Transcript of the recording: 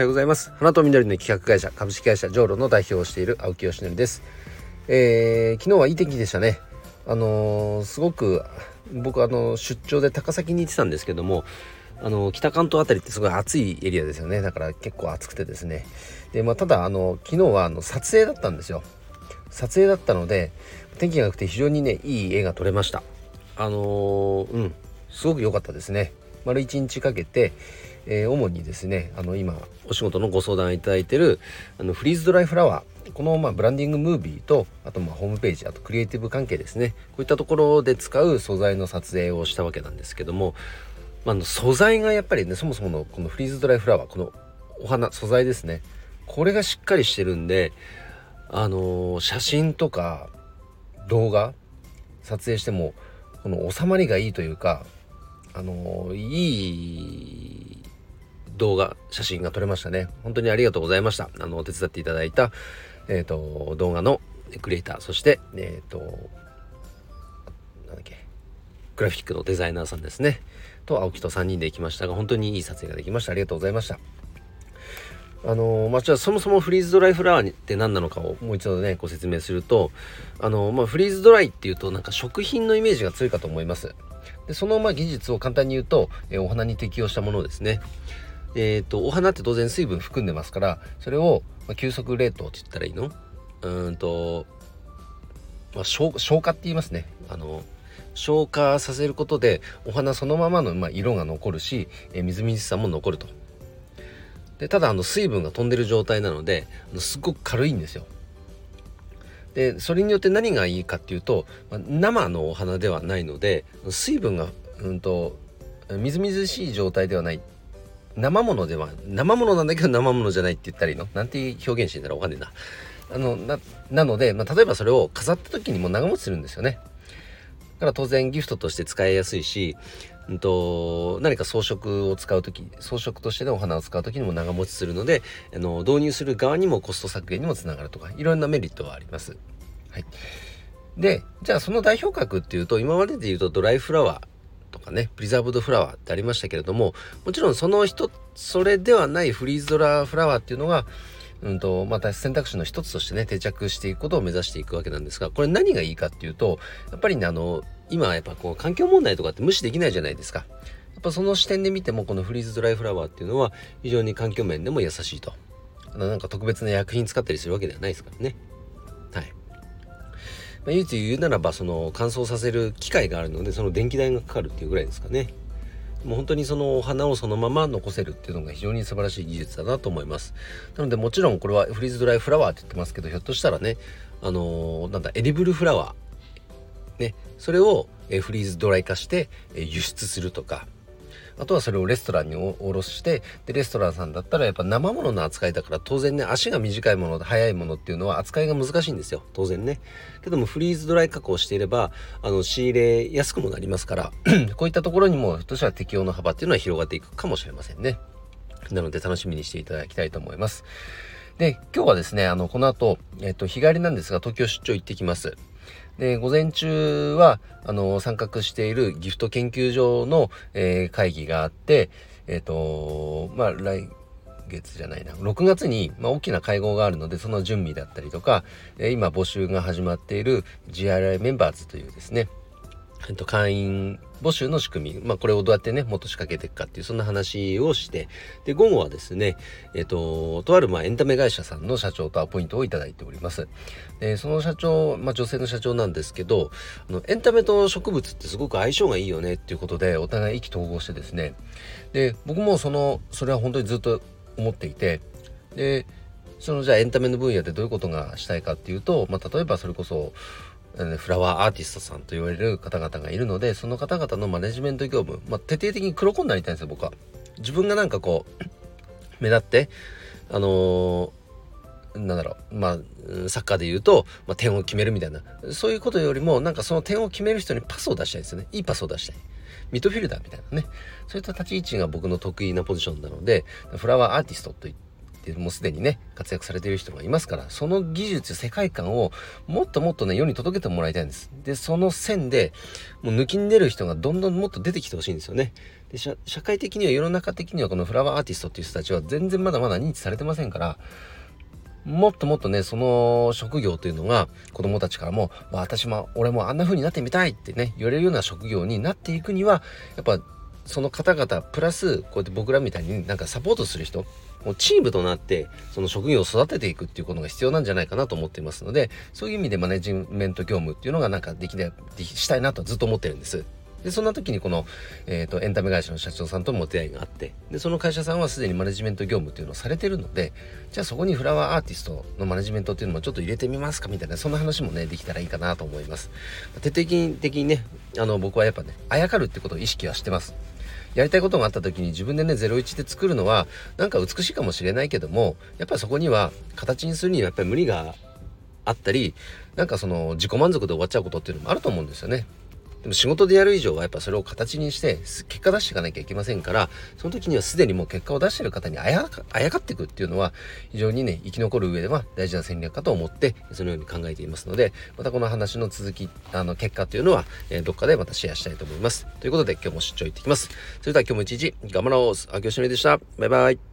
はようございます。花と緑の企画会社株式会社ジョーロの代表をしている青木よしです、えー、昨日はいい天気でしたね。あのー、すごく僕あの出張で高崎に行ってたんですけどもあの北関東辺りってすごい暑いエリアですよね。だから結構暑くてですね。でまあただあの昨日はあの撮影だったんですよ。撮影だったので天気が良くて非常にねいい絵が撮れました。あのー、うん。すごく良かったですね。丸1日かけて、えー、主にですねあの今お仕事のご相談いただいてるあのフリーズドライフラワーこのまあブランディングムービーとあとまあホームページあとクリエイティブ関係ですね。こういったところで使う素材の撮影をしたわけなんですけども、まあ、の素材がやっぱりねそもそものこのフリーズドライフラワーこのお花素材ですね。これがしっかりしてるんであのー、写真とか動画撮影してもこの収まりがいいというかあのいい動画写真が撮れましたね。本当にありがとうございました。あのお手伝っていただいた、えーと、動画のクリエイターそしてえっ、ー、となんだっけグラフィックのデザイナーさんですね。と青木と3人で行きましたが本当にいい撮影ができました。ありがとうございました。あのまあ、じゃあそもそもフリーズドライフラワーって何なのかをもう一度ねご説明するとあの、まあ、フリーズドライっていうとなんか食品のイメージが強いかと思います。でそのまあ技術を簡単に言うと、え、お花に適用したものですね。えっ、ー、とお花って当然水分含んでますからそれを、まあ、急速冷凍って言ったらいいの？うんと、まあ、消消化って言いますね。あの消化させることでお花そのままの、まあ、色が残るし、えー、みずみずしさも残ると。でただあの水分が飛んでる状態なのであのすごく軽いんですよ。でそれによって何がいいかっていうと、まあ、生のお花ではないので水分がうんとみずみずしい状態ではない。生ものでは生ものなんだけど生ものじゃないって言ったらいいの？なんて表現してんだろう？わかんねえな。あのななので、まあ、例えばそれを飾った時にも長持ちするんですよね。だから当然ギフトとして使いやすいしうんと、何か装飾を使う時装飾としてのお花を使う時にも長持ちするのであの導入する側にもコスト削減にもつながるとかいろんなメリットはあります。はい、でじゃあその代表格っていうと今までで言うとドライフラワー。とかねプリザーブドフラワーってありましたけれどももちろんその人それではないフリーズドラフラワーっていうのがうんと、また選択肢の一つとしてね、定着していくことを目指していくわけなんですが、これ何がいいかっていうと、やっぱりね、あの、今やっぱこう環境問題とかって無視できないじゃないですか。やっぱその視点で見てもこのフリーズドライフラワーっていうのは非常に環境面でも優しいと。なんか特別な薬品使ったりするわけではないですからね。はい。まあ、唯一言うならばその乾燥させる機械があるのでその電気代がかかるっていうぐらいですかね。もう本当にそのお花をそのまま残せるっていうのが非常に素晴らしい技術だなと思います。なのでもちろんこれはフリーズドライフラワーって言ってますけどひょっとしたらねあのー、なんだエディブルフラワーねそれをフリーズドライ化して輸出するとかあとはそれをレストランにおろしてでレストランさんだったらやっぱ生ものの扱いだから当然ね足が短いもの速いものっていうのは扱いが難しいんですよ。当然ね。けどもフリーズドライ加工していればあの仕入れやすくもなりますから こういったところにもひょっとしたら適用の幅っていうのは広がっていくかもしれませんね。なので楽しみにしていただきたいと思います。で今日はですねあのこの後、えっと、日帰りなんですが東京出張行ってきます。で、午前中は、あの、参画しているギフト研究所の、えー、会議があって、えっ、ー、と、まあ、来月じゃないな、6月に、まあ、大きな会合があるので、その準備だったりとか、えー、今募集が始まっている GRI メンバーズというですね、えっと、会員募集の仕組み、まあ、これをどうやってね、もっと仕掛けていくかっていう、そんな話をして、で、午後はですね、えっと、とある、まあ、エンタメ会社さんの社長とアポイントをいいております。で、その社長、まあ、女性の社長なんですけど、あの、エンタメと植物ってすごく相性がいいよねっていうことで、お互い意気投合してですね、で、僕もその、それは本当にずっと思っていて、で、そのじゃあエンタメの分野でどういうことがしたいかっていうと、まあ、例えばそれこそ、フラワーアーティストさんと言われる方々がいるので、その方々のマネジメント業務、まあ、徹底的に黒子になりたいんですよ、僕は。自分がなんかこう、目立って、あのー、なんだろう、まあ、サッカーで言うと、まあ、点を決めるみたいな、そういうことよりも、なんかその点を決める人にパスを出したいですよね。いいパスを出したい。ミッドフィルダーみたいなね。そういった立ち位置が僕の得意なポジションなので、フラワーアーティストといってってもうすでにね活躍されている人がいますからその技術世界観をもっともっとね世に届けてもらいたいんです。でその線でもう抜きん出る人がどんどんもっと出てきてほしいんですよね。で社会的には世の中的にはこのフラワーアーティストっていう人たちは全然まだまだ認知されてませんからもっともっとね、その職業というのが子供たちからも、私も、俺もあんな風になってみたいってね、言われるような職業になっていくには、やっぱその方々、プラス、こうやって僕らみたいになんかサポートする人、もうチームとなってその職業を育てていくっていうことが必要なんじゃないかなと思っていますので、そういう意味でマネジメント業務っていうのがなんかできない、したいなとずっと思ってるんです。で、そんな時にこの、えっ、ー、と、エンタメ会社の社長さんとも出会いがあって、で、その会社さんはすでにマネジメント業務っていうのをされてるので、じゃあそこにフラワーアーティストのマネジメントっていうのもちょっと入れてみますかみたいな、そんな話もね、できたらいいかなと思います。徹底的にね、あの、僕はやっぱね、あやかるってことを意識はしてます。やりたいことがあった時に自分でね01で作るのはなんか美しいかもしれないけどもやっぱりそこには形にするにはやっぱり無理があったりなんかその自己満足で終わっちゃうことっていうのもあると思うんですよね。でも仕事でやる以上はやっぱそれを形にして結果出していかなきゃいけませんからその時にはすでにもう結果を出してる方にあやかあやかっていくっていうのは非常にね生き残る上では大事な戦略かと思ってそのように考えていますのでまたこの話の続きあの結果というのは、え、どっかでまたシェアしたいと思います。ということで今日も出張行ってきます。それでは今日も一日頑張ろう。秋吉でした。バイバイ。